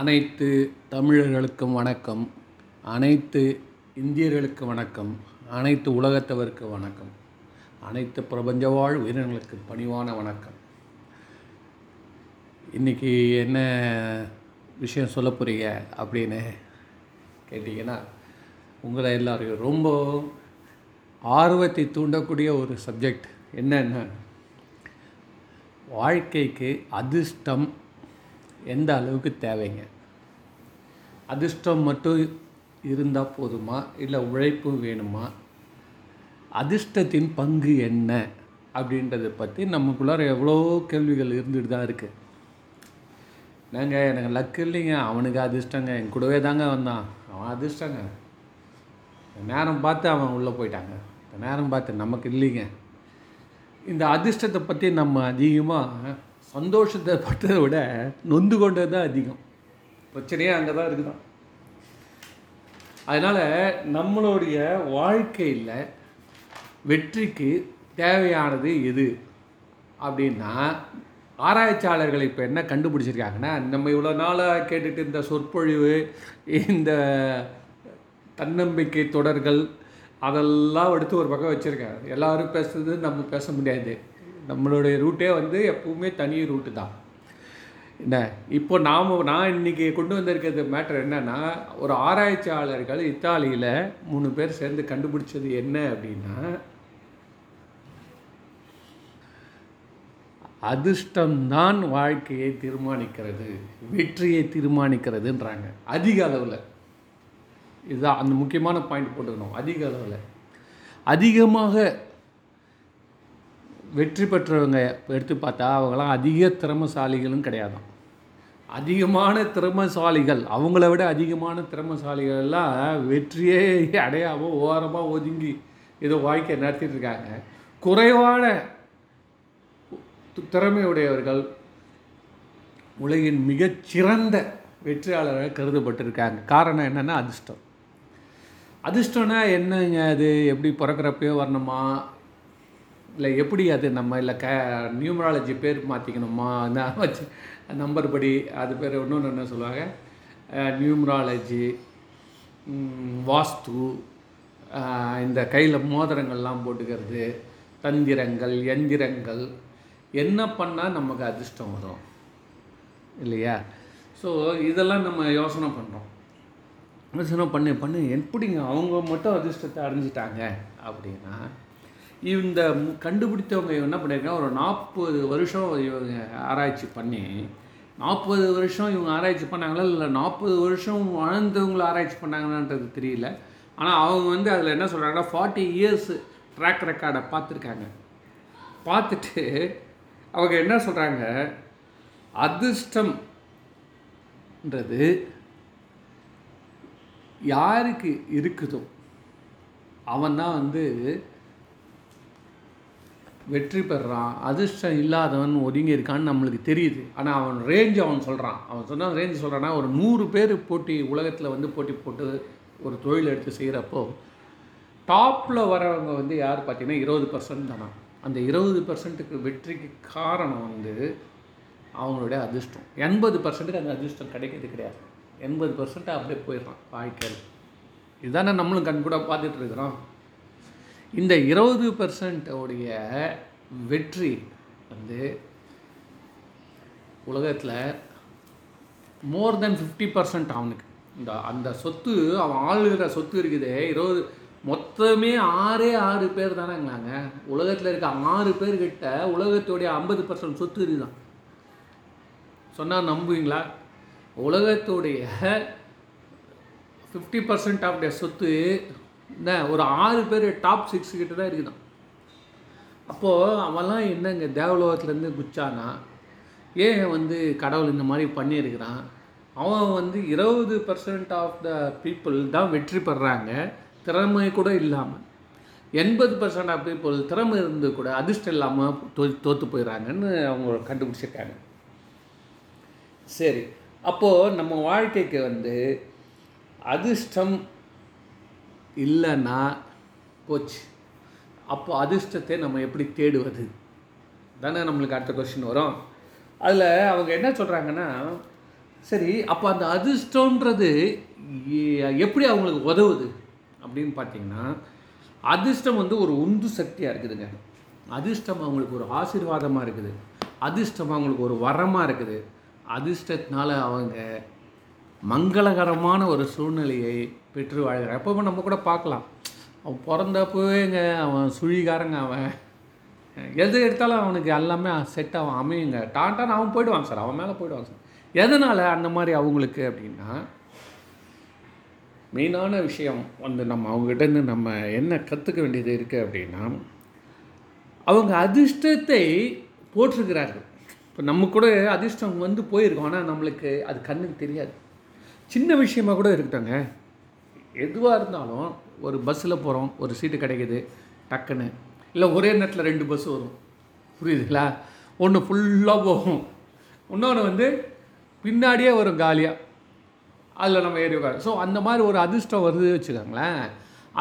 அனைத்து தமிழர்களுக்கும் வணக்கம். அனைத்து இந்தியர்களுக்கு வணக்கம். அனைத்து உலகத்தவருக்கு வணக்கம். அனைத்து பிரபஞ்ச வாழ் உயிரினங்களுக்கு பணிவான வணக்கம். இன்றைக்கி என்ன விஷயம் சொல்ல போகிறீங்க அப்படின்னு கேட்டிங்கன்னா உங்களை எல்லாரையும் ரொம்ப ஆர்வத்தை தூண்டக்கூடிய ஒரு சப்ஜெக்ட் என்னென்ன வாழ்க்கைக்கு அதிர்ஷ்டம் எந்த அளவுக்கு தேவைங்க? அதிர்ஷ்டம் மட்டும் இருந்தால் போதுமா? இல்லை உழைப்பு வேணுமா? அதிர்ஷ்டத்தின் பங்கு என்ன? அப்படின்றத பற்றி நமக்குள்ளார எவ்வளோ கேள்விகள் இருந்துட்டு தான் இருக்குது நாங்கள் எனக்கு லக்கு இல்லைங்க. அவனுக்கு அதிர்ஷ்டங்க. என் கூடவே தாங்க வந்தான். அவன் அதிர்ஷ்டங்க. நேரம் பார்த்து அவன் உள்ளே போயிட்டாங்க. நேரம் பார்த்து நமக்கு இல்லைங்க. இந்த அதிர்ஷ்டத்தை பற்றி நம்ம அதிகமாக சந்தோஷத்தை பட்டதை விட நொந்து கொண்டது தான் அதிகம். பிரச்சனையே அங்கே தான் இருக்குதான். அதனால் நம்மளுடைய வாழ்க்கையில் வெற்றிக்கு தேவையானது எது? அப்படின்னா ஆராய்ச்சியாளர்கள் இப்போ என்ன கண்டுபிடிச்சிருக்காங்கன்னா நம்ம இவ்வளோ நாளாக கேட்டுட்டு இந்த சொற்பொழிவு இந்த தன்னம்பிக்கை தொடர்கள் அதெல்லாம் எடுத்து ஒரு பக்கம் வச்சுருக்காங்க. எல்லோரும் பேசுறது நம்ம பேச முடியாது. நம்மளுடைய ரூட்டே வந்து எப்பவுமே தனி ரூட்டு தான். என்ன? இப்போ நாம் நான் இன்றைக்கி கொண்டு வந்திருக்கிறது மேட்ரு என்னென்னா ஒரு ஆராய்ச்சியாளர்கள் இத்தாலியில் மூணு பேர் சேர்ந்து கண்டுபிடிச்சது என்ன அப்படின்னா அதிர்ஷ்டம்தான் வாழ்க்கையை தீர்மானிக்கிறது வெற்றியை தீர்மானிக்கிறதுன்றாங்க. அதிக அளவில். இதுதான் அந்த முக்கியமான பாயிண்ட் போட்டுக்கணும். அதிக அளவில். அதிகமாக வெற்றி பெற்றவங்க எடுத்து பார்த்தா அவங்களாம் அதிக திறமசாலிகளும் கிடையாதான் அதிகமான திறமசாலிகள் அவங்கள விட அதிகமான திறமசாலிகள்லாம் வெற்றியே அடையாமல் ஓரமாக ஒதுங்கி ஏதோ வாழ்க்கை நடத்திட்டு இருக்காங்க. குறைவான திறமையுடையவர்கள் உலகின் மிகச்சிறந்த வெற்றியாளராக கருதப்பட்டிருக்காங்க. காரணம் என்னென்னா அதிர்ஷ்டம். அதிர்ஷ்டம்னா என்னங்க அது? எப்படி பிறக்கிறப்பயோ வரணுமா? இல்லை எப்படி அது நம்ம இல்லை க நியூமராலஜி பேர் மாற்றிக்கணுமா அந்த வச்சு நம்பர் படி அது பேர் இன்னொன்று என்ன சொல்லுவாங்க? நியூமராலஜி வாஸ்து இந்த கையில் மோதிரங்கள்லாம் போட்டுக்கிறது தந்திரங்கள் எந்திரங்கள் என்ன பண்ணால் நமக்கு அதிர்ஷ்டம் வரும்? இல்லையா? ஸோ இதெல்லாம் நம்ம யோசனை பண்ணுறோம் யோசனை பண்ணி பண்ணி எப்படிங்க அவங்க மட்டும் அதிர்ஷ்டத்தை அடைஞ்சிட்டாங்க அப்படின்னா இந்த கண்டுபிடித்தவங்க என்ன பண்ணியிருக்காங்க ஒரு நாற்பது வருஷம் இவங்க ஆராய்ச்சி பண்ணி நாற்பது வருஷம் இவங்க ஆராய்ச்சி பண்ணாங்களா இல்லை நாற்பது வருஷம் வாழ்ந்தவங்களை ஆராய்ச்சி பண்ணாங்களான்றது தெரியல. ஆனால் அவங்க வந்து அதில் என்ன சொல்கிறாங்கன்னா ஃபார்ட்டி இயர்ஸ் ட்ராக் ரெக்கார்டை பார்த்துருக்காங்க. பார்த்துட்டு அவங்க என்ன சொல்கிறாங்க அதிர்ஷ்டம்ன்றது யாருக்கு இருக்குதோ அவன் தான் வந்து வெற்றி பெறான் அதிர்ஷ்டம் இல்லாதவன் ஒதுங்கி இருக்கான்னு நம்மளுக்கு தெரியுது. ஆனால் அவன் ரேஞ்ச் அவன் சொல்கிறான் அவன் சொன்ன ரேஞ்ச் சொல்கிறான்னா ஒரு நூறு பேர் போட்டி உலகத்தில் வந்து போட்டி போட்டு ஒரு தொழில் எடுத்து செய்கிறப்போ டாப்பில் வரவங்க வந்து யார் பார்த்தீங்கன்னா இருபது பர்சன்ட் தானா? அந்த இருபது பர்சன்ட்டுக்கு வெற்றிக்கு காரணம் வந்து அவங்களுடைய அதிர்ஷ்டம். எண்பது பர்சன்ட்டுக்கு அந்த அதிர்ஷ்டம் கிடைக்கிறது கிடையாது. எண்பது பர்சன்ட்டு அப்படியே போயிடுறான் வாழ்க்கையில். இதுதானே நம்மளும் கண்கூட பார்த்துட்ருக்குறோம் பார்த்துட்டு இருக்கிறோம். இந்த இருபது பர்சன்ட்டோடைய வெற்றி வந்து உலகத்தில் மோர் தென் ஃபிஃப்டி பர்சன்ட் அவனுக்கு இந்த அந்த சொத்து அவன் ஆளுகிற சொத்து இருக்குது இருபது மொத்தமே ஆறே ஆறு பேர் தானேங்களாங்க உலகத்தில் இருக்க ஆறு பேர்கிட்ட உலகத்துடைய ஐம்பது பர்சன்ட் சொத்து இருக்குதான். சொன்னால் நம்புவீங்களா? உலகத்துடைய ஃபிஃப்டி பர்சன்ட் ஆஃப் சொத்து என்ன ஒரு ஆறு பேர் டாப் சிக்ஸ் கிட்ட தான் இருக்குதான். அப்போது அவன்லாம் என்னங்க தேவலோகத்துலேருந்து குச்சானா? ஏன் வந்து கடவுள் இந்த மாதிரி பண்ணியிருக்கிறான்? அவன் வந்து இருபது பர்சன்ட் ஆஃப் த பீப்புள் தான் வெற்றி பெறாங்க. திறமை கூட இல்லாமல் எண்பது பர்சன்ட் ஆஃப் பீப்புள் திறமை இருந்து கூட அதிர்ஷ்டம் இல்லாமல் தோ தோற்று போயிடறாங்கன்னு அவங்க கண்டுபிடிச்சிருக்காங்க. சரி அப்போது நம்ம வாழ்க்கைக்கு வந்து அதிர்ஷ்டம் இல்லைன்னா போச்சு. அப்போ அதிர்ஷ்டத்தை நம்ம எப்படி தேடுவது? தானே நம்மளுக்கு அடுத்த கொஸ்டின் வரும். அதில் அவங்க என்ன சொல்கிறாங்கன்னா சரி அப்போ அந்த அதிர்ஷ்டன்றது எப்படி அவங்களுக்கு உதவுது? அப்படின்னு பார்த்தீங்கன்னா அதிர்ஷ்டம் வந்து ஒரு உந்து சக்தியாக இருக்குதுங்க. அதிர்ஷ்டம் அவங்களுக்கு ஒரு ஆசீர்வாதமாக இருக்குது. அதிர்ஷ்டம் அவங்களுக்கு ஒரு வரமாக இருக்குது. அதிர்ஷ்டத்தினால அவங்க மங்களகரமான ஒரு சூழ்நிலையை பெற்று வாழ்கிறான் எப்போ நம்ம கூட பார்க்கலாம். அவன் பிறந்தப்போவேங்க அவன் சுழிகாரங்க அவன். எது எடுத்தாலும் அவனுக்கு எல்லாமே செட் ஆகும் அமையுங்க. டான்டான் அவன் போயிடுவான் சார். அவன் மேலே போயிடுவான் சார். எதனால் அந்த மாதிரி அவங்களுக்கு அப்படின்னா மெயினான விஷயம் வந்து நம்ம அவங்ககிட்டேருந்து நம்ம என்ன கற்றுக்க வேண்டியது இருக்குது அப்படின்னா அவங்க அதிர்ஷ்டத்தை போட்டிருக்கிறார்கள் இப்போ நம்ம கூட அதிர்ஷ்டம் வந்து போயிருக்கோம். ஆனால் நம்மளுக்கு அது கண்ணுக்கு தெரியாது. சின்ன விஷயமா கூட இருக்கட்டோங்க எதுவாக இருந்தாலும் ஒரு பஸ்ஸில் போகிறோம் ஒரு சீட்டு கிடைக்குது டக்குன்னு. இல்லை ஒரே நேரத்தில் ரெண்டு பஸ் வரும். புரியுதுங்களா? ஒன்று ஃபுல்லாக போகும். இன்னொன்று வந்து பின்னாடியே வரும் காலியாக அதில் நம்ம ஏறி உட்காரு ஸோ அந்த மாதிரி ஒரு அதிர்ஷ்டம் வருது வச்சுக்கோங்களேன்.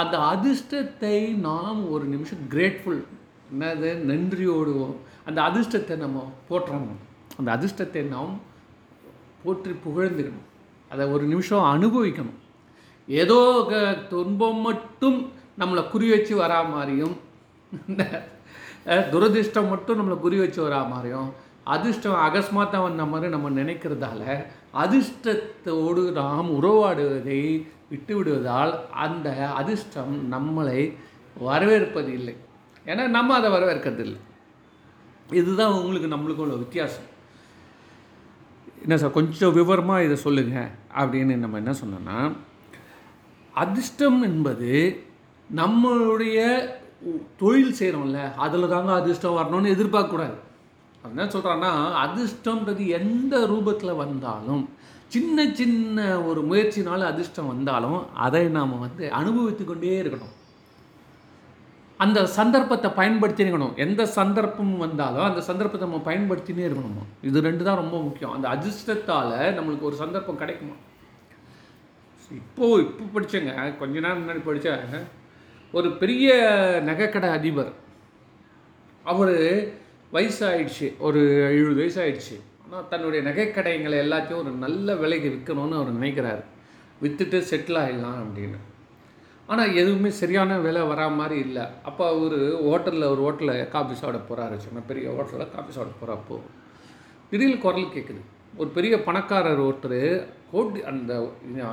அந்த அதிர்ஷ்டத்தை நாம் ஒரு நிமிஷம் கிரேட்ஃபுல் என்னது? நன்றியோடுவோம் அந்த அதிர்ஷ்டத்தை நம்ம போற்றணும். அந்த அதிர்ஷ்டத்தை நாம் போற்றி புகழ்ந்துக்கணும் அதை ஒரு நிமிஷம் அனுபவிக்கணும். ஏதோ க- துன்பம் மட்டும் நம்மளை குறி வச்சு வரா மாதிரியும் துரதிர்ஷ்டம் மட்டும் நம்மளை குறி வச்சு வரா மாதிரியும் அதிர்ஷ்டம் அகஸ்மாத்தான் வந்த மாதிரி நம்ம நினைக்கிறதால அதிர்ஷ்டத்தோடு நாம் உறவாடுவதை விட்டு விடுவதால் அந்த அதிர்ஷ்டம் நம்மளை வரவேற்பது இல்லை. ஏன்னா நம்ம அதை வரவேற்கிறது இல்லை. இதுதான் உங்களுக்கு நம்மளுக்கும் உள்ள வித்தியாசம். என்ன சார் கொஞ்சம் விவரமாக இதை சொல்லுங்கள் அப்படின்னு நம்ம என்ன சொன்னோன்னா அதிர்ஷ்டம் என்பது நம்மளுடைய தொழில் செய்கிறோம்ல அதில் தாங்க அதிர்ஷ்டம் வரணும்னு எதிர்பார்க்கக்கூடாது. அவன் என்ன சொல்கிறான்னா அதிர்ஷ்டம்ன்றது எந்த ரூபத்தில் வந்தாலும் சின்ன சின்ன ஒரு முயற்சினால அதிர்ஷ்டம் வந்தாலும் அதை நாம் வந்து அனுபவித்து கொண்டே இருக்கணும். அந்த சந்தர்ப்பத்தை பயன்படுத்திக்கணும் எந்த சந்தர்ப்பம் வந்தாலும் அந்த சந்தர்ப்பத்தை நம்ம பயன்படுத்தினே இருக்கணுமா? இது ரெண்டு தான் ரொம்ப முக்கியம். அந்த அதிர்ஷ்டத்தால் நம்மளுக்கு ஒரு சந்தர்ப்பம் கிடைக்குமா? இப்போ இப்போ படித்தேங்க கொஞ்ச நேரம் முன்னாடி படித்தேன் ஒரு பெரிய நகைக்கடை அதிபர். அவர் வயசாயிடுச்சு. ஒரு எழுபது வயசு ஆயிடுச்சு ஆனால் தன்னுடைய நகைக்கடைங்களை எல்லாத்தையும் ஒரு நல்ல விலைக்கு விற்கணும்னு அவர் நினைக்கிறாரு. விற்றுட்டு செட்டில் ஆகிடலாம் அப்படின்னு. ஆனால் எதுவுமே சரியான விலை வரா மாதிரி இல்லை. அப்போ அவர் ஹோட்டலில் ஒரு ஹோட்டலில் காஃபி சாப்பிட போகிறாரு சின்ன பெரிய ஹோட்டலில் காஃபி சாப்பிட போகிறப்போ திடீர்னு குரல் கேட்குது ஒரு பெரிய பணக்காரர் ஒருத்தர் கோடி அந்த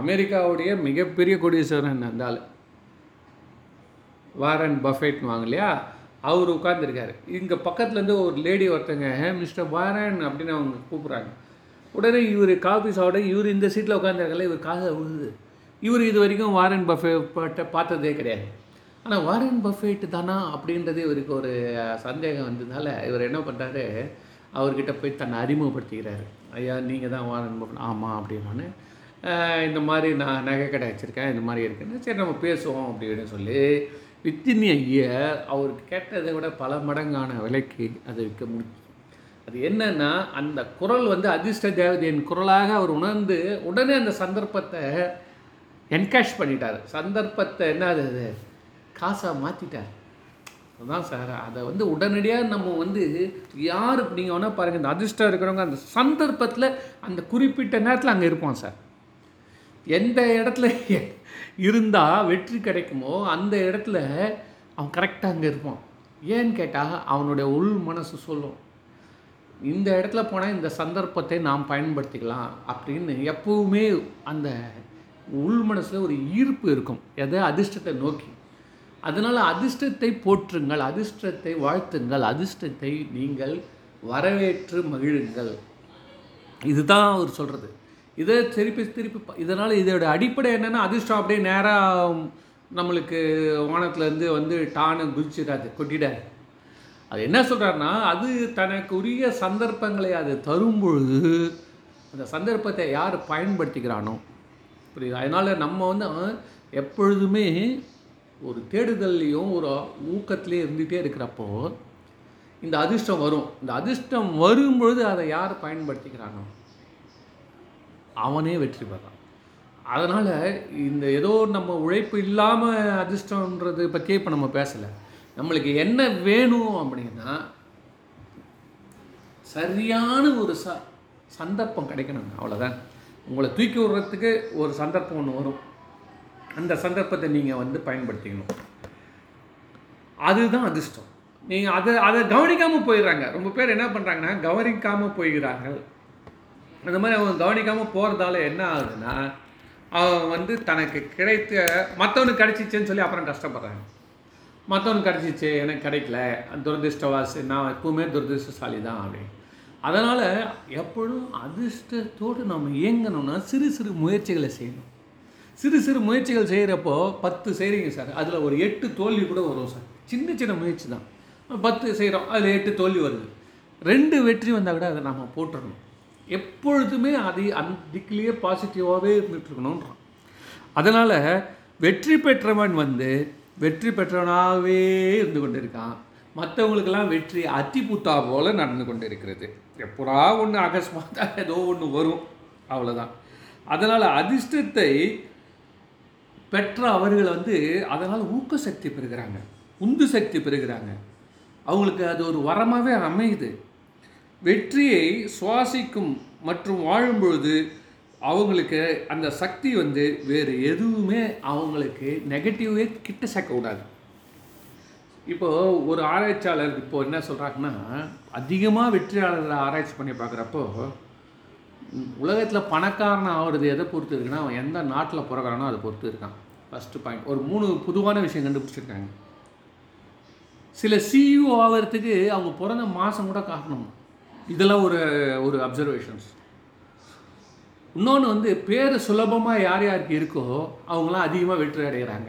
அமெரிக்காவுடைய மிகப்பெரிய கோடீஸ்வரன் அந்த ஆள். வாரன் பஃபேட்னு வாங்க இல்லையா? அவர் உட்காந்துருக்காரு இங்கே பக்கத்துலேருந்து ஒரு லேடி ஒருத்தங்க மிஸ்டர் வாரன் அப்படின்னு அவங்க கூப்பிட்றாங்க. உடனே இவர் காஃபி சாப்பிட இவர் இந்த சீட்டில் உட்காந்துருக்கல இவர் காசை விழுது இவர் இது வரைக்கும் வாரன் பஃபே பார்த்ததே கிடையாது. ஆனால் வாரன் பஃபேட்டு தானா அப்படின்றது இவருக்கு ஒரு சந்தேகம் வந்ததுனால இவர் என்ன பண்ணுறாரு அவர்கிட்ட போய் தன்னை அறிமுகப்படுத்திக்கிறாரு. ஐயா நீங்கள் தான் வாரன் ஆமாம் அப்படின்னோடனே இந்த மாதிரி நான் நகை கடை வச்சுருக்கேன் இந்த மாதிரி இருக்குன்னு சரி நம்ம பேசுவோம் அப்படின்னு சொல்லி வித்தின் இயர் அவருக்கு கேட்டதை விட பல மடங்கான விலைக்கு அதை விற்க முடியும் அது என்னன்னா அந்த குரல் வந்து அதிர்ஷ்ட தேவதையின் குரலாக அவர் உணர்ந்து உடனே அந்த சந்தர்ப்பத்தை என்கேஷ் பண்ணிட்டார். சந்தர்ப்பத்தை என்ன அது காசாக மாற்றிட்டார் அதுதான் சார் அதை வந்து உடனடியாக நம்ம வந்து யார் நீங்கள் வேணால் பாருங்கள் இந்த அதிர்ஷ்டம் இருக்கிறவங்க அந்த சந்தர்ப்பத்தில் அந்த குறிப்பிட்ட நேரத்தில் அங்கே இருப்போம் சார். எந்த இடத்துல இருந்தால் வெற்றி கிடைக்குமோ அந்த இடத்துல அவன் கரெக்டாக அங்கே இருப்பான். ஏன்னு கேட்டால் அவனுடைய உள் மனசு சொல்லும். இந்த இடத்துல போனால் இந்த சந்தர்ப்பத்தை நாம் பயன்படுத்திக்கலாம் அப்படின்னு எப்பவுமே அந்த உள் மனசில் ஒரு ஈர்ப்பு இருக்கும். எதை? அதிர்ஷ்டத்தை நோக்கி. அதனால் அதிர்ஷ்டத்தை போற்றுங்கள் அதிர்ஷ்டத்தை வாழ்த்துங்கள் அதிர்ஷ்டத்தை நீங்கள் வரவேற்று மகிழுங்கள். இதுதான் அவர் சொல்கிறது இதை திருப்பி திருப்பி இதனால் இதோட அடிப்படை என்னென்னா அதிர்ஷ்டம் அப்படியே நேராக நம்மளுக்கு வானத்துலேருந்து வந்து டானு குதிச்சிடாது கொட்டிடாது அது என்ன சொல்கிறாருன்னா அது தனக்கு உரிய சந்தர்ப்பங்களை அது தரும்பொழுது அந்த சந்தர்ப்பத்தை யார் பயன்படுத்திக்கிறானோ. புரியுது? அதனால் நம்ம வந்து எப்பொழுதுமே ஒரு தேடுதல்லையும் ஒரு ஊக்கத்துலேயும் இருந்துகிட்டே இருக்கிறப்போ இந்த அதிர்ஷ்டம் வரும். இந்த அதிர்ஷ்டம் வரும்பொழுது அதை யார் பயன்படுத்திக்கிறானோ? அவனே வெற்றி பெறான். அதனால் இந்த ஏதோ நம்ம உழைப்பு இல்லாமல் அதிர்ஷ்டன்றது பற்றியே இப்போ நம்ம பேசலை. நம்மளுக்கு என்ன வேணும் அப்படின்னா சரியான ஒரு ச சந்தர்ப்பம் கிடைக்கணுங்க. அவ்வளோதான் உங்களை தூக்கி விடுறதுக்கு ஒரு சந்தர்ப்பம் ஒன்று வரும். அந்த சந்தர்ப்பத்தை நீங்கள் வந்து பயன்படுத்திக்கணும். அதுதான் அதிர்ஷ்டம். நீங்கள் அதை அதை கவனிக்காமல் போயிடுறாங்க. ரொம்ப பேர் என்ன பண்ணுறாங்கன்னா கவனிக்காமல் போய்கிறார்கள். அந்த மாதிரி அவங்க கவனிக்காமல் போகிறதால என்ன ஆகுதுன்னா அவன் வந்து தனக்கு கிடைத்த மற்றவனுக்கு கிடைச்சிச்சேன்னு சொல்லி அப்புறம் கஷ்டப்படுறாங்க. மற்றவனுக்கு கிடைச்சிச்சு எனக்கு கிடைக்கல. துரதிருஷ்டவாசி நான் எப்பவுமே துரதிருஷ்டசாலி தான் அப்படின்னு. அதனால் எப்பொழுதும் அதிர்ஷ்டத்தோடு நம்ம இயங்கணும்னா சிறு சிறு முயற்சிகளை செய்யணும். சிறு சிறு முயற்சிகள் செய்கிறப்போ பத்து செய்கிறீங்க சார். அதில் ஒரு எட்டு தோல்வி கூட வரும் சார். சின்ன சின்ன முயற்சி தான். பத்து செய்கிறோம் அதில் எட்டு தோல்வி வருது. ரெண்டு வெற்றி வந்தால் கூட அதை நம்ம போட்டுடணும் எப்பொழுதுமே அதை அதுக்குள்ளேயே பாசிட்டிவாகவே இருந்துட்டுருக்கணுன்றான் அதனால் வெற்றி பெற்றவன் வந்து வெற்றி பெற்றவனாகவே இருந்து கொண்டு இருக்கான் மற்றவங்களுக்கெல்லாம் வெற்றி அத்திப்புத்தா போல் நடந்து கொண்டு இருக்கிறது எப்படா ஒன்று அகஸ்மாத்தாக ஏதோ ஒன்று வரும். அவ்வளோதான் அதனால் அதிர்ஷ்டத்தை பெற்ற அவர்கள் வந்து அதனால் ஊக்க சக்தி பெறுகிறாங்க உந்து சக்தி பெறுகிறாங்க. அவங்களுக்கு அது ஒரு வரமாகவே அமையுது. வெற்றியை சுவாசிக்கும் மற்றும் வாழும் பொழுது அவங்களுக்கு அந்த சக்தி வந்து வேறு எதுவுமே அவங்களுக்கு நெகட்டிவே கிட்ட சேர்க்கக்கூடாது இப்போது ஒரு ஆராய்ச்சியாளர் இப்போது என்ன சொல்கிறாங்கன்னா அதிகமாக வெற்றியாளர்களை ஆராய்ச்சி பண்ணி பார்க்குறப்போ உலகத்தில் பணக்காரன் ஆகிறது எதை பொறுத்து இருக்குன்னா அவன் எந்த நாட்டில் பிறகுறானோ அதை பொறுத்து இருக்கான். ஃபஸ்ட்டு பாயிண்ட் ஒரு மூணு பொதுவான விஷயம் கண்டுபிடிச்சிருக்காங்க. சில சிஇஓ ஆகிறதுக்கு அவங்க பிறந்த மாதம் கூட காட்டணும். இதெல்லாம் ஒரு ஒரு அப்சர்வேஷன்ஸ் இன்னொன்று வந்து பேர் சுலபமாக யார் யாருக்கு இருக்கோ அவங்களாம் அதிகமாக வெற்றி அடைகிறாங்க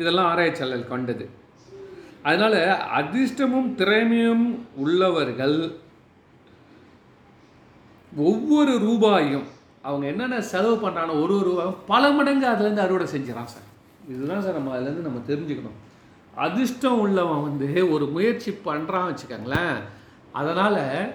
இதெல்லாம் ஆராய்ச்சியாளர் கண்டது. அதனால் அதிர்ஷ்டமும் திறமையும் உள்ளவர்கள் ஒவ்வொரு ரூபாயும் அவங்க என்னென்ன செலவு பண்ணுறாங்க ஒரு ஒரு ரூபாயும் பல மடங்கு அதுலேருந்து அறுவடை செஞ்சிடறான் சார். இதுதான் சார் நம்ம அதுலேருந்து நம்ம தெரிஞ்சுக்கணும். அதிர்ஷ்டம் உள்ளவன் வந்து ஒரு முயற்சி பண்ணுறான் வச்சுக்கோங்களேன். அதனால்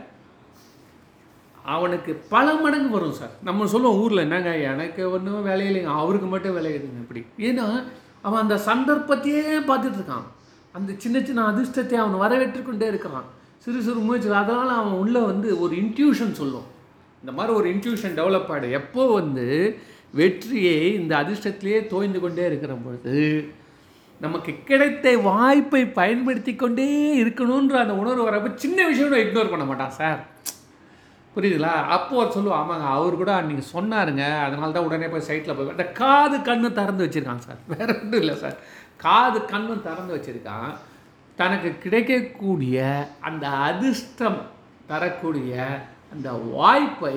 அவனுக்கு பல மடங்கு வரும் சார். நம்ம சொல்லுவோம் ஊரில் என்னங்க எனக்கு ஒன்றும் வேலை இல்லைங்க. அவருக்கு மட்டும் வேலை இருக்குங்க இப்படி. ஏன்னா அவன் அந்த சந்தர்ப்பத்தையே பார்த்துட்ருக்கான். அந்த சின்ன சின்ன அதிர்ஷ்டத்தை அவன் வரவேற்று கொண்டே இருக்கிறான். சிறு சிறு முயற்சி அதனால் அவன் உள்ளே வந்து ஒரு இன்ட்யூஷன் சொல்லும். இந்த மாதிரி ஒரு இன்ட்யூஷன் டெவலப் ஆகிடும் எப்போ வந்து வெற்றியை இந்த அதிர்ஷ்டத்திலேயே தோய்ந்து கொண்டே இருக்கிற பொழுது நமக்கு கிடைத்த வாய்ப்பை பயன்படுத்தி கொண்டே இருக்கணுன்ற அந்த உணர்வு வரப்போ சின்ன விஷயம் இக்னோர் பண்ண மாட்டான் சார் புரியுதுங்களா அப்போ அவர் சொல்லுவோம் ஆமாங்க அவர் கூட நீங்கள் சொன்னாருங்க. அதனால தான் உடனே போய் சைட்டில் போய் அந்த காது கண்ணு திறந்து வச்சுருக்கான் சார் வேற ஒன்றும் இல்லை சார் காது கண்ணும் திறந்து வச்சுருக்கான். தனக்கு கிடைக்கக்கூடிய அந்த அதிர்ஷ்டம் தரக்கூடிய அந்த வாய்ப்பை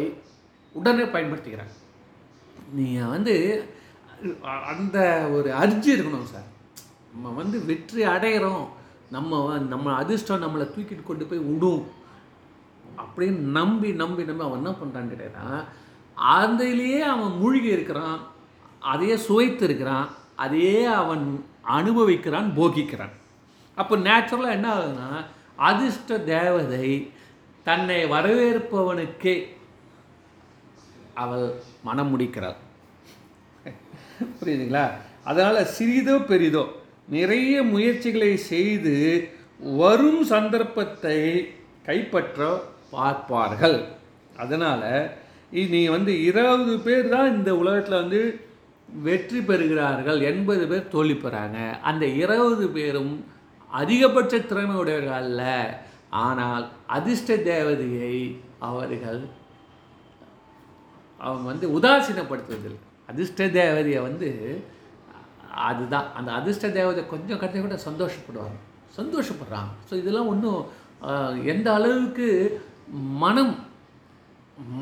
உடனே பயன்படுத்திக்கிறாங்க. நீங்கள் வந்து அந்த ஒரு அர்ஜி இருக்கணும் சார். நம்ம வந்து வெற்றி அடைகிறோம் நம்ம நம்ம அதிர்ஷ்டம் நம்மளை தூக்கிட்டு கொண்டு போய் விடும். அப்படின்னு நம்பி நம்பி நம்பி அவன் என்ன பண்ணுறான்னு கேட்டால் அதுலேயே அவன் மூழ்கி இருக்கிறான் அதையே சுவைத்து இருக்கிறான் அதையே அவன் அனுபவிக்கிறான் போகிக்கிறான். அப்போ நேச்சுரலாக என்ன ஆகுதுன்னா அதிர்ஷ்ட தேவதை தன்னை வரவேற்பவனுக்கே அவள் மனம் முடிக்கிறாள். புரியுதுங்களா? அதனால் சிறிதோ பெரிதோ நிறைய முயற்சிகளை செய்து வரும் சந்தர்ப்பத்தை கைப்பற்ற பார்ப்பார்கள். அதனால் நீ வந்து இருபது பேர் தான் இந்த உலகத்தில் வந்து வெற்றி பெறுகிறார்கள். எண்பது பேர் தோல்வி பெறாங்க. அந்த இருபது பேரும் அதிகபட்ச திறமையுடையவர்கள் அல்ல. ஆனால் அதிர்ஷ்ட தேவதையை அவர்கள் அவங்க வந்து உதாசீனப்படுத்துவதில்லை. அதிர்ஷ்ட தேவதையை வந்து அதுதான். அந்த அதிர்ஷ்ட தேவதை கொஞ்சம் கட்ட கூட சந்தோஷப்படுவாங்க. சந்தோஷப்படுறாங்க. ஸோ இதெல்லாம் ஒன்றும் எந்த அளவுக்கு மனம்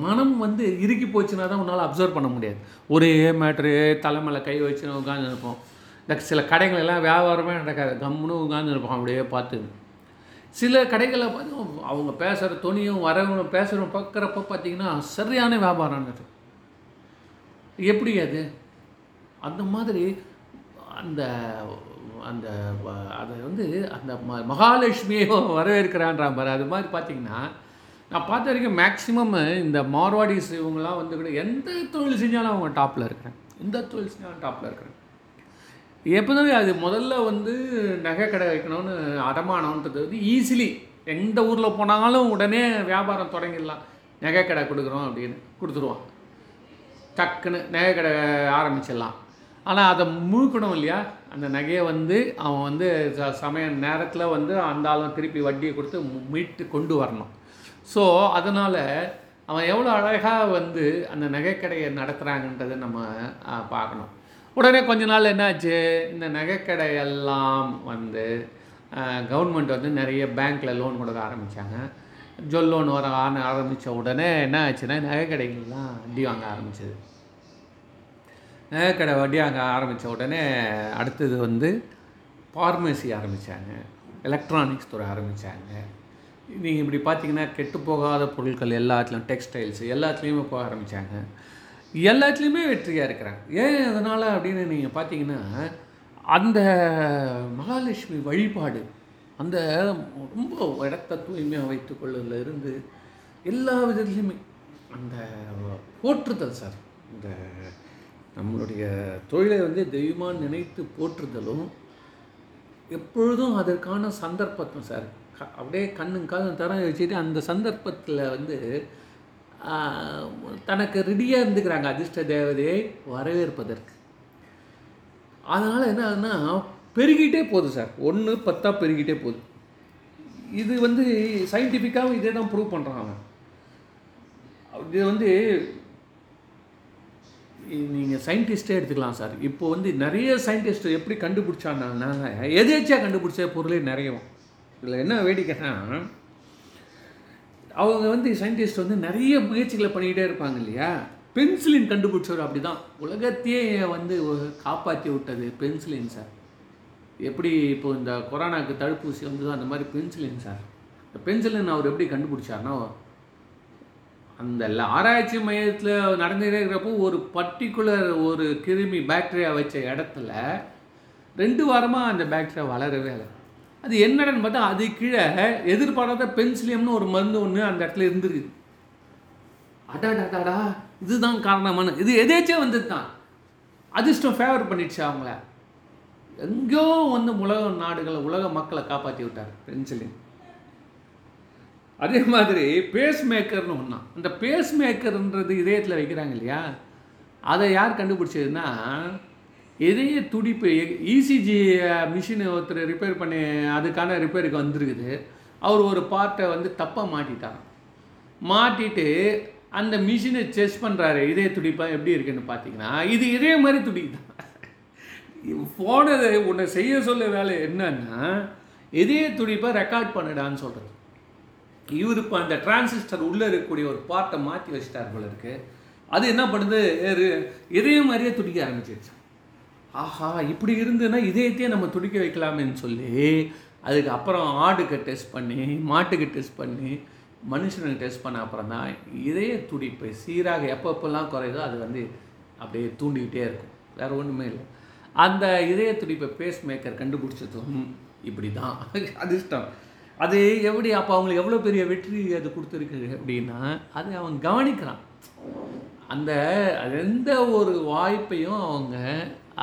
மனம் வந்து இறுக்கி போச்சுன்னா தான் உன்னால் அப்சர்வ் பண்ண முடியாது. ஒரே மேட்ரு தலைமையில் கை வச்சு உட்காந்து இருப்போம் இந்த சில கடைகள் எல்லாம் வியாபாரமே நடக்காது. கம்முன்னு உட்காந்து இருப்போம் அப்படியே பார்த்து சில கடைகளில் பார்த்து அவங்க பேசுகிற துணியும் வரவங்க பேசுகிறவங்க பார்க்குறப்ப பார்த்தீங்கன்னா சரியான வியாபாரம் அது. எப்படி அது? அந்த மாதிரி அந்த அந்த அதை வந்து அந்த ம மகாலட்சுமியை வரவேற்கிறான்றான் பாரு. அது மாதிரி பார்த்தீங்கன்னா நான் பார்த்த வரைக்கும் மேக்ஸிமம் இந்த மார்வாடிஸ் இவங்கெல்லாம் வந்து கூட எந்த தொழில் செஞ்சாலும் அவங்க டாப்பில் இருக்கிறேன். எந்த தொழில் செஞ்சாலும் டாப்பில் இருக்கிறேன். எப்போதுமே அது முதல்ல வந்து நகை கடை வைக்கணும்னு அடமானம்ன்றது வந்து ஈஸிலி எந்த ஊரில் போனாலும் உடனே வியாபாரம் தொடங்கிடலாம். நகை கடை கொடுக்குறோம் அப்படின்னு கொடுத்துருவான் டக்குன்னு நகை கடை ஆரம்பிச்சிடலாம். ஆனால் அதை முழுக்கணும் இல்லையா? அந்த நகையை வந்து அவன் வந்து ச- சமய நேரத்தில் வந்து அந்த ஆளும் திருப்பி வட்டியை கொடுத்து மீட்டு கொண்டு வரணும். ஸோ அதனால் அவன் எவ்வளோ அழகாக வந்து அந்த நகைக்கடையை நடத்துகிறாங்கன்றதை நம்ம பார்க்கணும். உடனே கொஞ்ச நாள் என்னாச்சு? இந்த நகைக்கடை எல்லாம் வந்து கவர்மெண்ட் வந்து நிறைய பேங்க்கில் லோன் கொடுக்க ஆரம்பித்தாங்க ஜொல் லோன் வர ஆன ஆரம்பித்த உடனே என்ன ஆச்சுன்னா நகைக்கடைகள்லாம் வட்டி வாங்க ஆரம்பிச்சது. நகைக்கடை வட்டி வாங்க ஆரம்பித்த உடனே அடுத்தது வந்து ஃபார்மசி ஆரம்பித்தாங்க எலக்ட்ரானிக்ஸ் துறை ஆரம்பித்தாங்க நீங்கள் இப்படி பார்த்தீங்கன்னா கெட்டு போகாத பொருட்கள் எல்லாத்துலேயும் டெக்ஸ்டைல்ஸ் எல்லாத்துலேயுமே போக ஆரம்பித்தாங்க எல்லாத்துலேயுமே வெற்றியாக இருக்கிறாங்க. ஏன் அதனால் அப்படின்னு நீங்கள் பார்த்தீங்கன்னா அந்த மகாலட்சுமி வழிபாடு அந்த ரொம்ப இடத்த தூய்மையாக வைத்துக்கொள்ளல இருந்து எல்லா விதத்துலேயுமே அந்த போற்றுதல் சார் இந்த நம்மளுடைய தொழிலை வந்து தெய்வமாக நினைத்து போற்றுதலும் எப்பொழுதும் அதற்கான சந்தர்ப்பத்தும் சார் க- அப்படியே கண்ணும் காதும் தரம் வச்சுட்டு அந்த சந்தர்ப்பத்தில் வந்து தனக்கு ரெடியாக இருந்துக்கிறாங்க அதிர்ஷ்ட தேவதையை வரவேற்பதற்கு. அதனால் என்ன ஆகுதுன்னா பெருகிட்டே போகுது சார். ஒன்று பத்தாக பெருகிட்டே போகுது. இது வந்து சயின்டிஃபிக்காகவும் இதே தான் ப்ரூவ் பண்ணுறான் அவன். இது வந்து நீங்கள் சயின்டிஸ்ட்டே எடுத்துக்கலாம் சார். இப்போ வந்து நிறைய சயின்டிஸ்ட் எப்படி கண்டுபிடிச்சாங்கன்னா எதேச்சியாக கண்டுபிடிச்ச பொருளே நிறையவும். இதில் என்ன வேடிக்கைன்னா அவங்க வந்து சயின்டிஸ்ட் வந்து நிறைய முயற்சிகளை பண்ணிக்கிட்டே இருப்பாங்க இல்லையா? பென்சிலின் கண்டுபிடிச்சவர் அப்படி தான் உலகத்தையே வந்து காப்பாற்றி விட்டது பென்சிலின் சார் எப்படி இப்போ இந்த கொரோனாக்கு தடுப்பூசி வந்ததோ அந்த மாதிரி பென்சிலின் சார் இந்த பென்சிலின் அவர் எப்படி கண்டுபிடிச்சார்னா அந்த ஆராய்ச்சி மையத்தில் நடந்துகிட்டே இருக்கிறப்போ ஒரு பர்டிகுலர் ஒரு கிருமி பாக்டீரியா வச்ச இடத்துல ரெண்டு வாரமாக அந்த பாக்டீரியா வளரவே இல்லை. அது என்னடன்னு பார்த்தா அது கீழே எதிர்பாராத பென்சிலியம்னு ஒரு மருந்து ஒன்று அந்த இடத்துல இருந்திருக்கு அடாடாடாடா இதுதான் காரணமான இது எதேச்சே வந்தது தான் அதிர்ஷ்டம் ஃபேவர் பண்ணிடுச்சு அவங்கள. எங்கேயோ வந்து உலக நாடுகளை உலக மக்களை காப்பாற்றி விட்டார் பென்சிலின் அதே மாதிரி பேஸ் மேக்கர்னு ஒன்றா அந்த பேஸ் மேக்கர்ன்றது இதயத்தில் வைக்கிறாங்க இல்லையா? அதை யார் கண்டுபிடிச்சதுன்னா இதய துடிப்பு இசிஜி மிஷினை ஒருத்தர் ரிப்பேர் பண்ணி அதுக்கான ரிப்பேருக்கு வந்திருக்குது. அவர் ஒரு பார்ட்டை வந்து தப்பாக மாட்டிட்டார் மாட்டிட்டு அந்த மிஷினை செஸ் பண்ணுறாரு இதய துடிப்பாக எப்படி இருக்குன்னு பார்த்தீங்கன்னா இது இதே மாதிரி துடிக்குதான். போனது உன்னை செய்ய சொல்ல வேலை என்னன்னா இதய துடிப்பை ரெக்கார்ட் பண்ணுடான்னு சொல்கிறது இவர் இப்போ அந்த டிரான்சிஸ்டர் உள்ளே இருக்கக்கூடிய ஒரு பார்ட்டை மாற்றி வச்சிட்டார் போல இருக்குது அது என்ன பண்ணுது? இதே மாதிரியே துடிக்க ஆரம்பிச்சிருச்சு. ஆஹா இப்படி இருந்துன்னா இதயத்தையே நம்ம துடிக்க வைக்கலாமேன்னு சொல்லி அதுக்கு அப்புறம் ஆடுக்கு டெஸ்ட் பண்ணி மாட்டுக்கு டெஸ்ட் பண்ணி மனுஷனுக்கு டெஸ்ட் பண்ண அப்புறம் தான் இதய துடிப்பு சீராக எப்பப்பெல்லாம் குறையுதோ அது வந்து அப்படியே தூண்டிக்கிட்டே இருக்கும். வேற ஒன்றுமே இல்லை. அந்த இதய துடிப்பை பேஸ் மேக்கர் கண்டுபிடிச்சதும் இப்படி தான் அதிர்ஷ்டம். அது எப்படி அப்போ அவங்களுக்கு எவ்வளோ பெரிய வெற்றி அது கொடுத்துருக்கு அப்படின்னா அது அவன் கவனிக்கிறான். அந்த எந்த ஒரு வாய்ப்பையும் அவங்க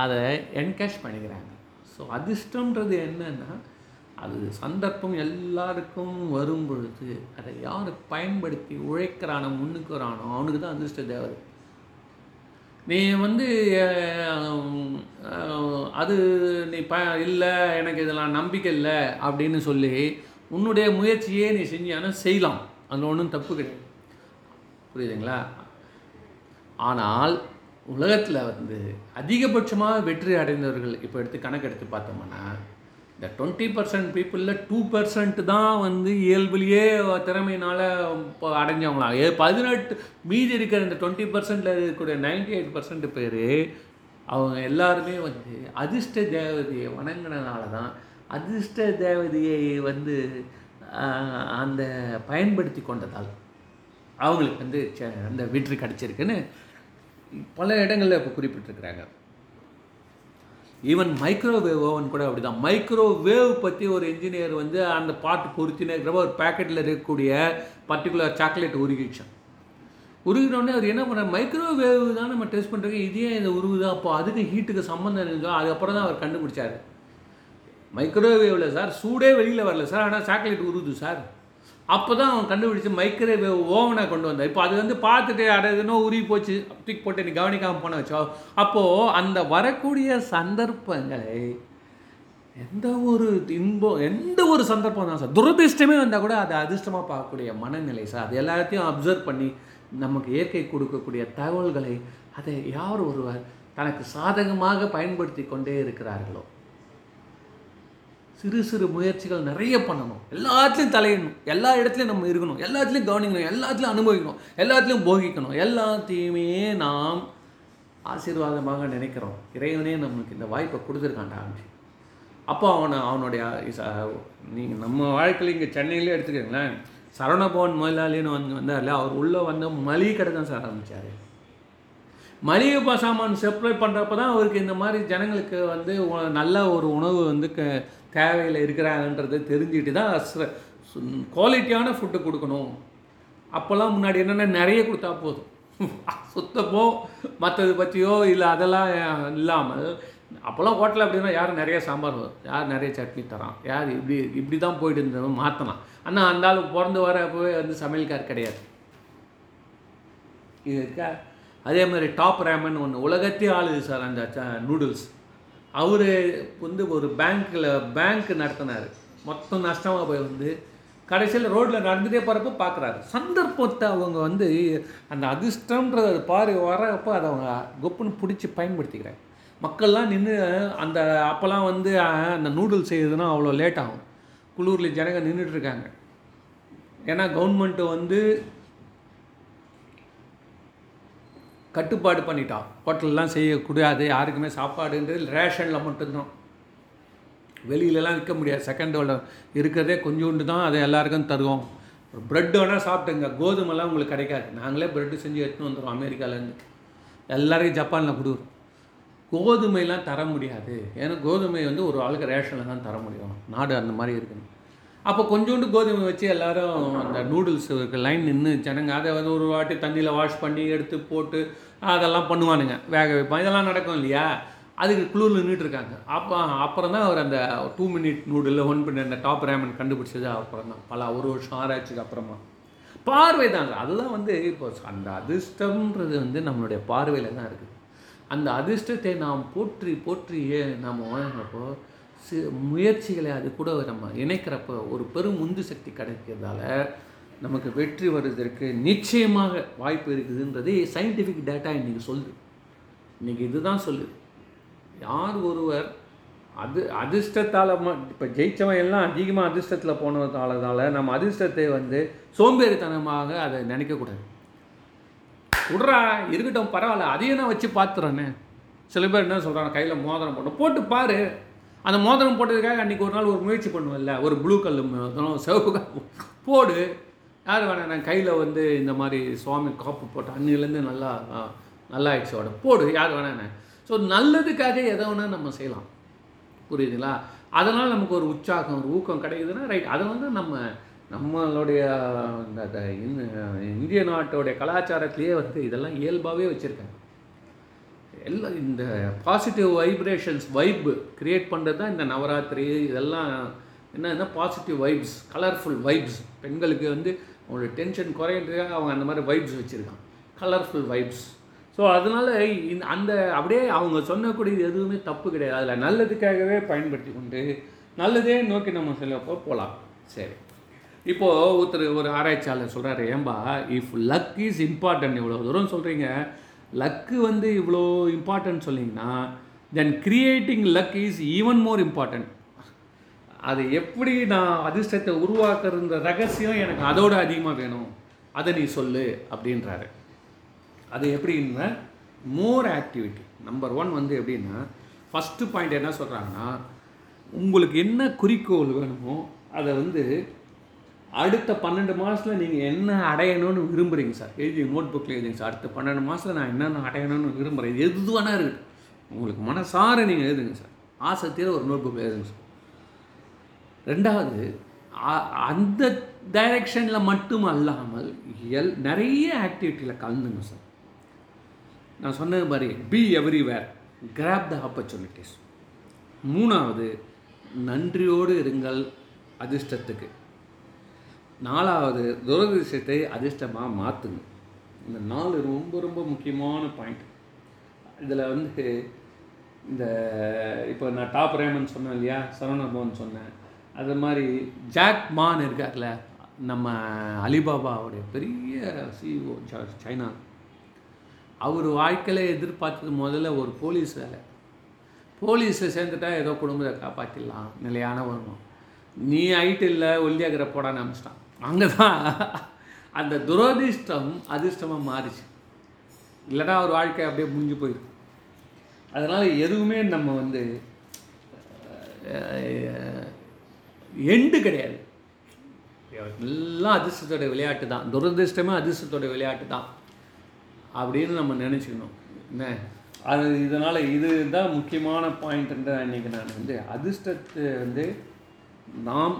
அதை என்கேஷ் பண்ணிக்கிறாங்க. ஸோ அதிர்ஷ்டன்றது என்னன்னா அது சந்தர்ப்பம் எல்லாருக்கும் வரும் பொழுது அதை யார் பயன்படுத்தி உழைக்கிறானோ முன்னுக்குறானோ அவனுக்கு தான் அதிர்ஷ்ட தேவதை நீ வந்து அது நீ ப இல்லை எனக்கு இதெல்லாம் நம்பிக்கை இல்லை அப்படின்னு சொல்லி உன்னுடைய முயற்சியே நீ செஞ்சானா செய்யலாம். அதில் ஒன்றும் தப்பு கிடையாது. புரியுதுங்களா? ஆனால் உலகத்தில் வந்து அதிகபட்சமாக வெற்றி அடைந்தவர்கள் இப்போ எடுத்து கணக்கு எடுத்து பார்த்தோம்னா இந்த டுவெண்ட்டி பர்சன்ட் பீப்புளில் டூ பர்சன்ட் தான் வந்து இயல்புலேயே திறமையினால் இப்போ அடைஞ்சவங்களாம். ஏ பதினெட்டு மீதி இருக்கிற இந்த டுவெண்ட்டி பர்சன்டில் இருக்கக்கூடிய நைன்டி எயிட் பர்சன்ட் பேர் அவங்க எல்லாருமே வந்து அதிர்ஷ்ட தேவதையை வணங்கினனால தான் அதிர்ஷ்ட தேவதையை வந்து அந்த பயன்படுத்தி கொண்டதால் அவங்களுக்கு வந்து அந்த வெற்றி கிடச்சிருக்குன்னு பல இடங்களில் இப்போ குறிப்பிட்டிருக்கிறாங்க. ஈவன் மைக்ரோவேவ் ஓவன் கூட அப்படி தான் மைக்ரோவேவ் பற்றி ஒரு இன்ஜினியர் வந்து அந்த பாட்டு பொருத்தினே இருக்கிறப்ப ஒரு பேக்கெட்டில் இருக்கக்கூடிய பர்டிகுலர் சாக்லேட் உருகிச்சான் உருகினோடனே அவர் என்ன பண்ணார் மைக்ரோவேவ் தான் நம்ம டெஸ்ட் பண்ணுறதுக்கு இதே இந்த உருகுது? அப்போ அதுக்கு ஹீட்டுக்கு சம்மந்தம் இருக்குதோ அதுக்கப்புறம் தான் அவர் கண்டுபிடிச்சார். மைக்ரோவேவில் சார் சூடே வெளியில் வரல சார் ஆனால் சாக்லேட் உருகுது சார் அப்போ தான் அவன் கண்டுபிடிச்சி மைக்ரோவேவ் ஓவனை கொண்டு வந்தான். இப்போ அது வந்து பார்த்துட்டு அடையதுனோ எதுனோ போச்சு. தூக்கி போட்டு நீ கவனிக்காமல் போன வச்சோ. அப்போது அந்த வரக்கூடிய சந்தர்ப்பங்களை எந்த ஒரு இன்பம் எந்த ஒரு சந்தர்ப்பம் தான் சார் துரதிர்ஷ்டமே வந்தால் கூட அதை அதிர்ஷ்டமாக பார்க்கக்கூடிய மனநிலை சார். அது எல்லாத்தையும் அப்சர்வ் பண்ணி நமக்கு இயற்கை கொடுக்கக்கூடிய தகவல்களை அதை யார் ஒருவர் தனக்கு சாதகமாக பயன்படுத்தி கொண்டே இருக்கிறார்களோ? சிறு சிறு முயற்சிகள் நிறைய பண்ணணும். எல்லாத்துலேயும் தலையிடணும். எல்லா இடத்துலையும் நம்ம இருக்கணும். எல்லாத்துலேயும் கவனிக்கணும். எல்லாத்துலேயும் அனுபவிக்கணும். எல்லாத்துலேயும் போகிக்கணும். எல்லாத்தையுமே நாம் ஆசீர்வாதமாக நினைக்கிறோம். இறைவனே நம்மளுக்கு இந்த வாய்ப்பை கொடுத்துருக்காண்டா அப்போ அவனை அவனுடைய நீங்கள் நம்ம வாழ்க்கையில் இங்கே சென்னையிலே எடுத்துக்கோங்களேன். சரவணபவன் முதலாளின்னு வந்து வந்தார்ல அவர் உள்ளே வந்து மளிகை கடை தான் சார் ஆரம்பித்தார் மளிகை சாமான் சப்ளை பண்ணுறப்ப தான் அவருக்கு இந்த மாதிரி ஜனங்களுக்கு வந்து நல்ல ஒரு உணவு வந்து க தேவையில் இருக்கிறாங்கன்றத தெரிஞ்சுட்டு தான் குவாலிட்டியான ஃபுட்டு கொடுக்கணும். அப்போல்லாம் முன்னாடி என்னென்ன நிறைய கொடுத்தா போதும். சுத்தப்போ மற்றது பற்றியோ இல்லை அதெல்லாம் இல்லாமல். அப்போல்லாம் ஹோட்டலில் அப்படின்னா யார் நிறைய சாம்பார் வரும் யார் நிறைய சட்னி தரான். யார் இப்படி இப்படி தான் போயிட்டு இருந்தவன் மாற்றலாம் ஆனால் அந்த ஆளு பிறந்து வரப்போவே வந்து சமையல்கார் கிடையாது. இது இருக்கா? அதே மாதிரி டாப் ரேமன் ஒன்று உலகத்தையே ஆளுது சார் அந்த நூடுல்ஸ். அவர் வந்து ஒரு பேங்க்கில் பேங்க் நடத்தினார். மொத்தம் நஷ்டமாக போய் வந்து கடைசியில் ரோட்டில் நடந்துகிட்டே போகிறப்ப பார்க்குறாரு சந்தர்ப்பத்தை அவங்க வந்து அந்த அதிர்ஷ்டம்ன்றத பாரு வரப்போ அதை அவங்க கொப்புன்னு பிடிச்சி பயன்படுத்திக்கிறாங்க. மக்கள்லாம் நின்று அந்த அப்போல்லாம் வந்து அந்த நூடுல்ஸ் செய்யுதுன்னா அவ்வளோ லேட் ஆகும். குளூரில் ஜனங்க நின்றுட்டு இருக்காங்க. ஏன்னா கவர்மெண்ட்டு வந்து கட்டுப்பாடு பண்ணிட்டான் ஹோட்டல்லாம் செய்யக்கூடாது யாருக்குமே சாப்பாடுன்றது ரேஷனில் மட்டும்தான். வெளியிலலாம் விற்க முடியாது செகண்ட் வேர்ல்டு இருக்கிறதே கொஞ்சோண்டு தான் அதை எல்லாருக்கும் தருவோம். ஒரு ப்ரெட் வேணால் சாப்பிட்டுங்க கோதுமைலாம் உங்களுக்கு கிடைக்காது. நாங்களே ப்ரெட்டு செஞ்சு எடுத்துன்னு வந்துடுவோம் அமெரிக்காலேருந்து. எல்லாரையும் ஜப்பானில் கொடுக்குறோம் கோதுமைலாம் தர முடியாது. ஏன்னா கோதுமை வந்து ஒரு ஆளுக்கு ரேஷனில் தான் தர முடியும். நாடு அந்த மாதிரி இருக்குன்னு. அப்போ கொஞ்சோண்டு கோதுமை வச்சு எல்லாரும் அந்த நூடுல்ஸ் லைன் நின்று ஜனங்க அதை வந்து ஒரு வாட்டி தண்ணியில் வாஷ் பண்ணி எடுத்து போட்டு அதெல்லாம் பண்ணுவானுங்க வேக வைப்பான். இதெல்லாம் நடக்கும் இல்லையா? அதுக்கு குளிரில் நின்றுட்டுருக்காங்க அப்போ அப்புறம் தான் அவர் அந்த டூ மினிட் நூடுலில் ஒன் பண்ணி அந்த டாப் ரேமன் கண்டுபிடிச்சது. அப்புறம் தான். பல ஒரு வருஷம் ஆராய்ச்சிக்கு அப்புறமா. பார்வை தான் அதுதான் வந்து இப்போ அந்த அதிர்ஷ்டம்ன்றது வந்து நம்மளுடைய பார்வையில் தான் இருக்குது. அந்த அதிர்ஷ்டத்தை நாம் போற்றி போற்றியே நாம் வாங்கினப்போ சி முயற்சிகளை அது கூட நம்ம இணைக்கிறப்ப ஒரு பெரும் உந்து சக்தி கிடைக்கிறதால நமக்கு வெற்றி வருவதற்கு நிச்சயமாக வாய்ப்பு இருக்குதுன்றதே சயின்டிஃபிக் டேட்டா இன்றைக்கி சொல்லுது. இன்றைக்கி இதுதான் சொல்லுது. யார் ஒருவர் அது அதிர்ஷ்டத்தால் இப்போ ஜெயிச்சவன் எல்லாம் அதிகமாக அதிர்ஷ்டத்தில் போனதாலதால் நம்ம அதிர்ஷ்டத்தை வந்து சோம்பேறித்தனமாக அதை நினைக்கக்கூடாது விட்றா இருக்கட்டும் பரவாயில்ல அதையும் நான் வச்சு பார்த்துறேன்னு. சில பேர் என்ன சொல்கிறாங்க கையில் மோதிரம் போட்டு போட்டு பாரு. அந்த மோதிரம் போட்டதுக்காக அன்றைக்கி ஒரு நாள் ஒரு முயற்சி பண்ணுவேன்ல ஒரு ப்ளூ கல் மோதிரம் சிவப்பு கல் போடு. யார் வேணாம் நான் கையில் வந்து இந்த மாதிரி சுவாமி காப்பு போட்டு அன்னிலேருந்து நல்லா நல்லா ஆயிடுச்சு உடம்பு. போடு யார் வேணாண்ணே ஸோ நல்லதுக்காக எதை வேணால் நம்ம செய்யலாம். புரியுதுங்களா? அதனால் நமக்கு ஒரு உற்சாகம் ஒரு ஊக்கம் கிடைக்குதுன்னா ரைட் அதை வந்து நம்ம நம்மளுடைய இந்த இந்திய நாட்டோடைய கலாச்சாரத்திலேயே வந்து இதெல்லாம் இயல்பாகவே வச்சுருக்காங்க. எல்லாம் இந்த பாசிட்டிவ் வைப்ரேஷன்ஸ் வைப் க்ரியேட் பண்ணுறது தான் இந்த நவராத்திரி. இதெல்லாம் என்னன்னா பாசிட்டிவ் வைப்ஸ் கலர்ஃபுல் வைப்ஸ் பெண்களுக்கு வந்து அவங்களோட டென்ஷன் குறையிறதுக்காக அவங்க அந்த மாதிரி வைப்ஸ் வச்சுருக்காங்க. கலர்ஃபுல் வைப்ஸ் ஸோ அதனால் இந்த அந்த அப்படியே அவங்க சொன்னக்கூடியது எதுவுமே தப்பு கிடையாது. அதில் நல்லதுக்காகவே பயன்படுத்தி கொண்டு நல்லதே நோக்கி நம்ம செல்லப்போ போகலாம் சரி. இப்போது ஒருத்தர் ஒரு ஆராய்ச்சியாளர் சொல்கிறாரு ஏம்பா இஃப் லக் இஸ் இம்பார்ட்டன்ட் இவ்வளோ தூரம் சொல்கிறீங்க லக்கு வந்து இவ்வளோ இம்பார்ட்டன்ட் சொன்னீங்கன்னா then creating luck is even more important அது எப்படி நான் அதிர்ஷ்டத்தை உருவாக்குறன்ற ரகசியம் எனக்கு அதோட அதிகமாக வேணும். அதை நீ சொல்லு அப்படின்றாரு. அது எப்படின்னா மோர் ஆக்டிவிட்டி நம்பர் ஒன் வந்து எப்படின்னா ஃபஸ்ட்டு பாயிண்ட் என்ன சொல்கிறாங்கன்னா உங்களுக்கு என்ன குறிக்கோள் வேணுமோ அதை வந்து அடுத்த பன்னெண்டு மாதத்தில் நீங்கள் என்ன அடையணும்னு விரும்புகிறீங்க சார்? எழுதி நோட் புக்கில் எழுதிங்க சார். அடுத்த பன்னெண்டு மாதத்தில் நான் என்னென்ன அடையணும்னு விரும்புகிறேன் இது எது வேணா உங்களுக்கு மனசார நீங்கள் எழுதுங்க சார். ஆசை தீர ஒரு நோட் புக்கில் எழுதுங்க சார். ரெண்டாவது அந்த டைரெக்ஷனில் மட்டும் அல்லாமல் எல் நிறைய ஆக்டிவிட்டியில் கலந்துங்க சார். நான் சொன்னது மாதிரி be everywhere grab the opportunities மூணாவது நன்றியோடு இருங்கள் அதிர்ஷ்டத்துக்கு. நாலாவது துரதிர்ஷ்டத்தை அதிர்ஷ்டமாக மாற்றுங்க இந்த நாலு ரொம்ப ரொம்ப முக்கியமான பாயிண்ட் இதில் வந்து இந்த இப்போ நான் டாப் ரேமன் சொன்னேன் இல்லையா? சரவணபவன் சொன்னேன். அது மாதிரி ஜாக் மான் இருக்கார்ல நம்ம அலிபாபாவுடைய பெரிய சிஇஓ சைனா. அவர் வாழ்க்கையில் எதிர்பார்த்தது முதல்ல ஒரு போலீஸ் வேலை. போலீஸில் சேர்ந்துட்டா ஏதோ குடும்பத்தை காப்பாற்றிடலாம் நிலையான வருமானம் நீ ஐட்டு இல்லை ஒல்லியாகிற போடான்னு அமிச்சிட்டான். அங்கே தான் அந்த துரதிர்ஷ்டம் அதிர்ஷ்டமாக மாறிச்சு. இல்லைன்னா ஒரு வாழ்க்கை அப்படியே முடிஞ்சு போயிடும். அதனால் எதுவுமே நம்ம வந்து எண்டு கிடையாது. எல்லாம் அதிர்ஷ்டத்தோட விளையாட்டு தான். துரதிர்ஷ்டமே அதிர்ஷ்டத்தோட விளையாட்டு தான். அப்படின்னு நம்ம நினச்சிக்கணும். என்ன? அது இதனால் இது தான் முக்கியமான பாயிண்ட்டுன்ற அன்றைக்கி நான் வந்து அதிர்ஷ்டத்தை வந்து நாம்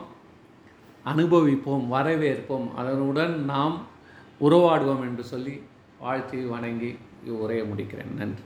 அனுபவிப்போம் வரவேற்போம். அதனுடன் நாம் உறவாடுவோம் என்று சொல்லி வாழ்த்தி வணங்கி உரையை முடிக்கிறேன். நன்றி.